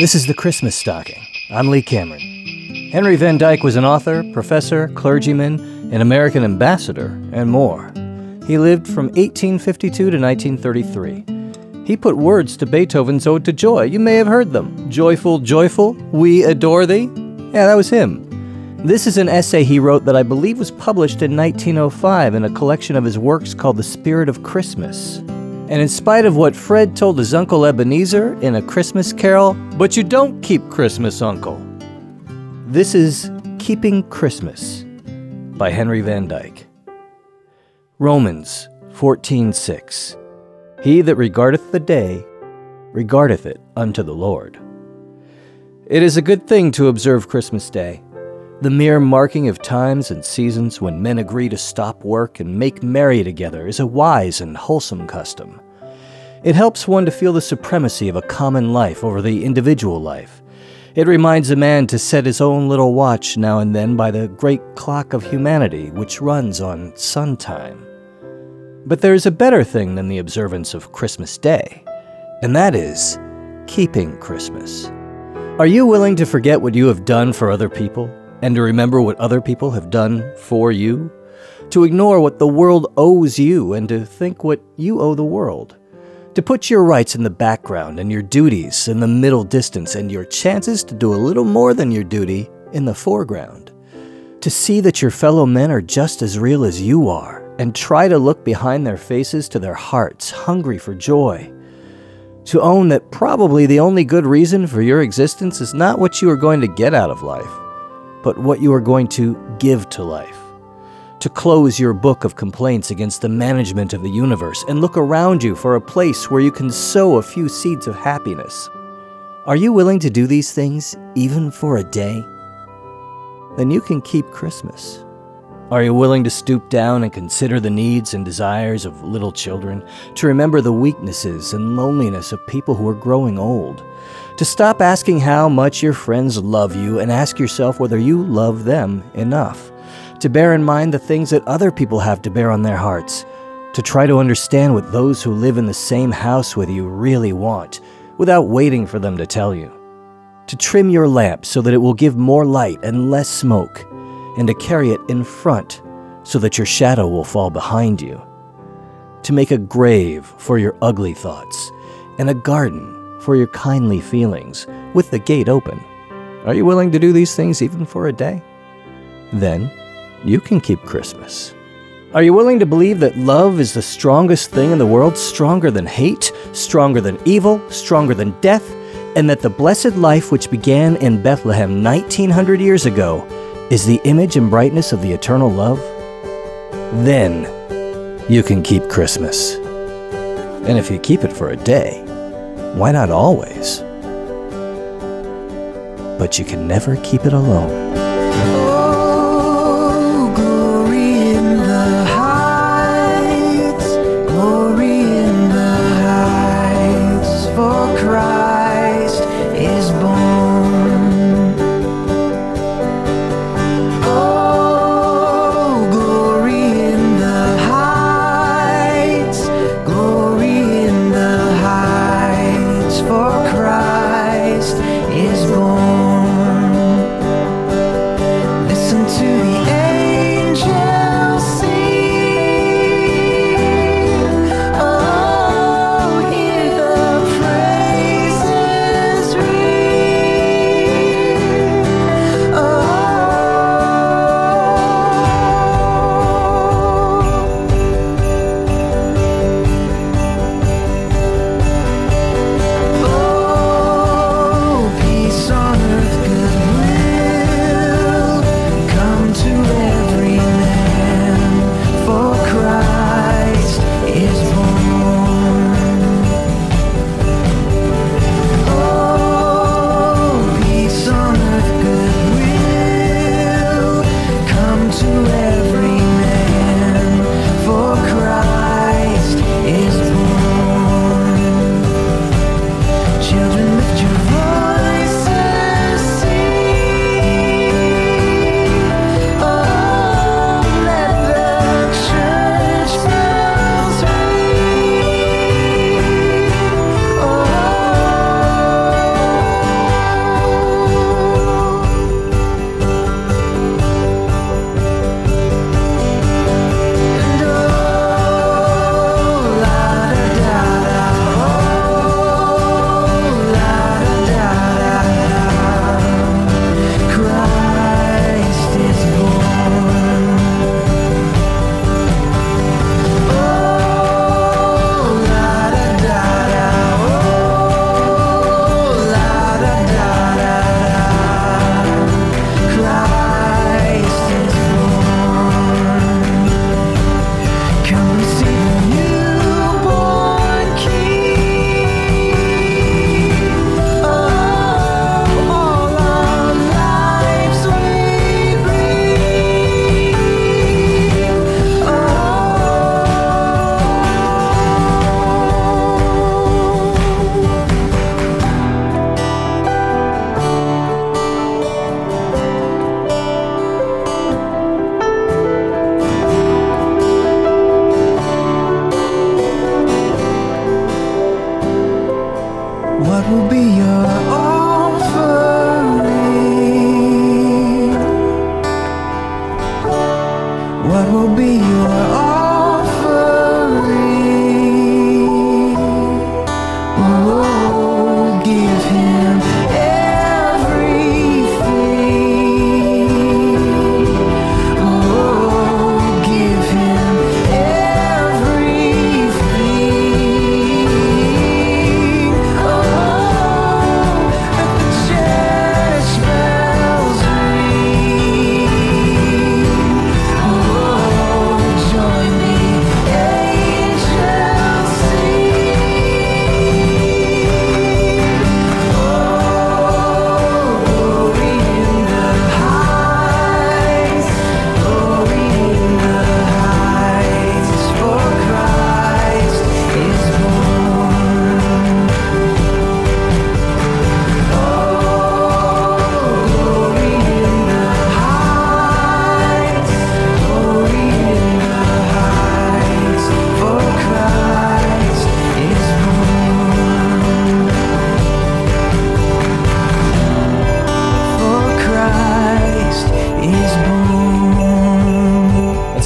This is the Christmas Stocking. I'm Lee Cameron. Henry Van Dyke was an author, professor, clergyman, an American ambassador, and more. He lived from 1852 to 1933. He put words to Beethoven's Ode to Joy. You may have heard them. Joyful, joyful, we adore thee. Yeah, that was him. This is an essay he wrote that I believe was published in 1905 in a collection of his works called The Spirit of Christmas. And in spite of what Fred told his Uncle Ebenezer in A Christmas Carol, but you don't keep Christmas, Uncle. This is Keeping Christmas by Henry Van Dyke. Romans 14:6 He that regardeth the day regardeth it unto the Lord. It is a good thing to observe Christmas Day, the mere marking of times and seasons when men agree to stop work and make merry together is a wise and wholesome custom. It helps one to feel the supremacy of a common life over the individual life. It reminds a man to set his own little watch now and then by the great clock of humanity which runs on sun time. But there is a better thing than the observance of Christmas Day, and that is keeping Christmas. Are you willing to forget what you have done for other people and to remember what other people have done for you? To ignore what the world owes you and to think what you owe the world? to put your rights in the background and your duties in the middle distance and your chances to do a little more than your duty in the foreground. To see that your fellow men are just as real as you are and try to look behind their faces to their hearts, hungry for joy. To own that probably the only good reason for your existence is not what you are going to get out of life, but what you are going to give to life to close your book of complaints against the management of the universe and look around you for a place where you can sow a few seeds of happiness. Are you willing to do these things even for a day? Then you can keep Christmas. Are you willing to stoop down and consider the needs and desires of little children, to remember the weaknesses and loneliness of people who are growing old, to stop asking how much your friends love you and ask yourself whether you love them enough? to bear in mind the things that other people have to bear on their hearts, to try to understand what those who live in the same house with you really want, without waiting for them to tell you, to trim your lamp so that it will give more light and less smoke, and to carry it in front so that your shadow will fall behind you, to make a grave for your ugly thoughts, and a garden for your kindly feelings, with the gate open. Are you willing to do these things even for a day? Then, you can keep Christmas. Are you willing to believe that love is the strongest thing in the world, stronger than hate, stronger than evil, stronger than death, and that the blessed life which began in Bethlehem 1900 years ago is the image and brightness of the eternal love? Then you can keep Christmas. And if you keep it for a day, why not always? But you can never keep it alone. What will be your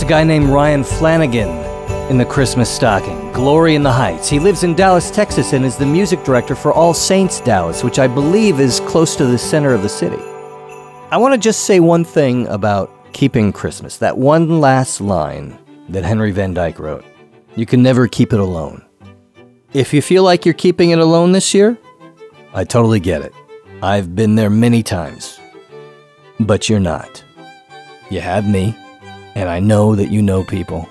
a guy named Ryan Flanagan in the Christmas stocking. Glory in the Heights. He lives in Dallas, Texas, and is the music director for All Saints Dallas, which I believe is close to the center of the city. I want to just say one thing about keeping Christmas. That one last line that Henry Van Dyke wrote. You can never keep it alone. If you feel like you're keeping it alone this year, I totally get it. I've been there many times. But you're not. You have me, and I know that you know people,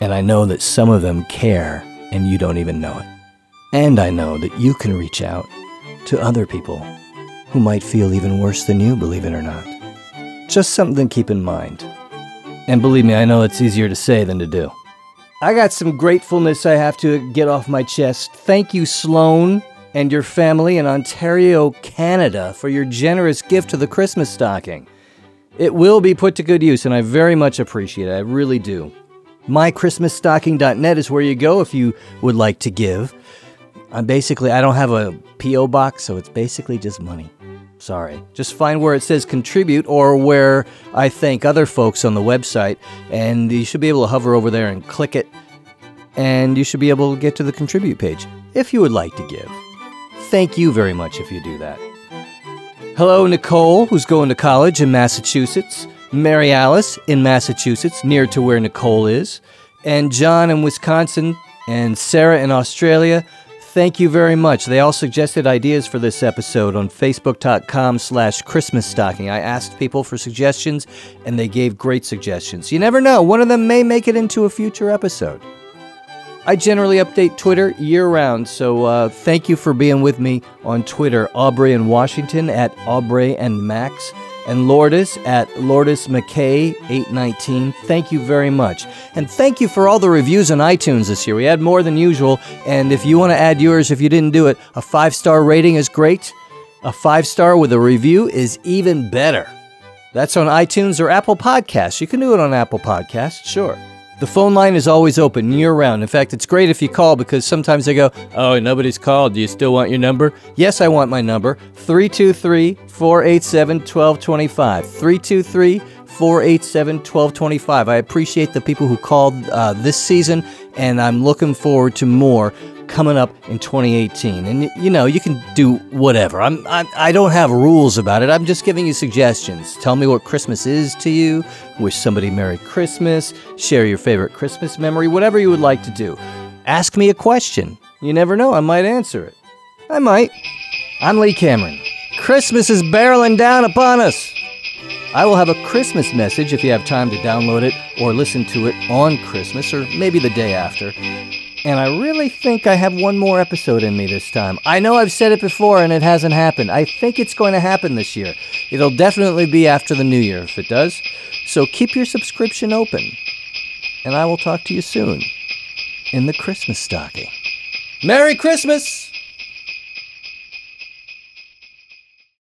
and I know that some of them care and you don't even know it. And I know that you can reach out to other people who might feel even worse than you, believe it or not. Just something to keep in mind. And believe me, I know it's easier to say than to do. I got some gratefulness I have to get off my chest. Thank you, Sloan and your family in Ontario, Canada, for your generous gift to the Christmas stocking. It will be put to good use, and I very much appreciate it. I really do. MyChristmasStocking.net is where you go if you would like to give. I'm basically, I don't have a P.O. box, so it's basically just money. Sorry. Just find where it says contribute or where I thank other folks on the website, and you should be able to hover over there and click it, and you should be able to get to the contribute page if you would like to give. Thank you very much if you do that. Hello, Nicole, who's going to college in Massachusetts. Mary Alice in Massachusetts, near to where Nicole is. And John in Wisconsin. And Sarah in Australia. Thank you very much. They all suggested ideas for this episode on facebook.com slash Christmas stocking. I asked people for suggestions, and they gave great suggestions. You never know, one of them may make it into a future episode. I generally update Twitter year round, so uh, thank you for being with me on Twitter. Aubrey in Washington at Aubrey and Max, and Lourdes at Lourdes McKay 819. Thank you very much. And thank you for all the reviews on iTunes this year. We had more than usual, and if you want to add yours, if you didn't do it, a five star rating is great. A five star with a review is even better. That's on iTunes or Apple Podcasts. You can do it on Apple Podcasts, sure. The phone line is always open year round. In fact, it's great if you call because sometimes they go, Oh, nobody's called. Do you still want your number? Yes, I want my number 323 487 1225. 323 487 1225. I appreciate the people who called uh, this season, and I'm looking forward to more coming up in 2018. And you know, you can do whatever. I'm, I'm I don't have rules about it. I'm just giving you suggestions. Tell me what Christmas is to you. Wish somebody Merry Christmas. Share your favorite Christmas memory. Whatever you would like to do. Ask me a question. You never know. I might answer it. I might. I'm Lee Cameron. Christmas is barreling down upon us. I will have a Christmas message if you have time to download it or listen to it on Christmas or maybe the day after. And I really think I have one more episode in me this time. I know I've said it before and it hasn't happened. I think it's going to happen this year. It'll definitely be after the new year if it does. So keep your subscription open. And I will talk to you soon in the Christmas stocking. Merry Christmas!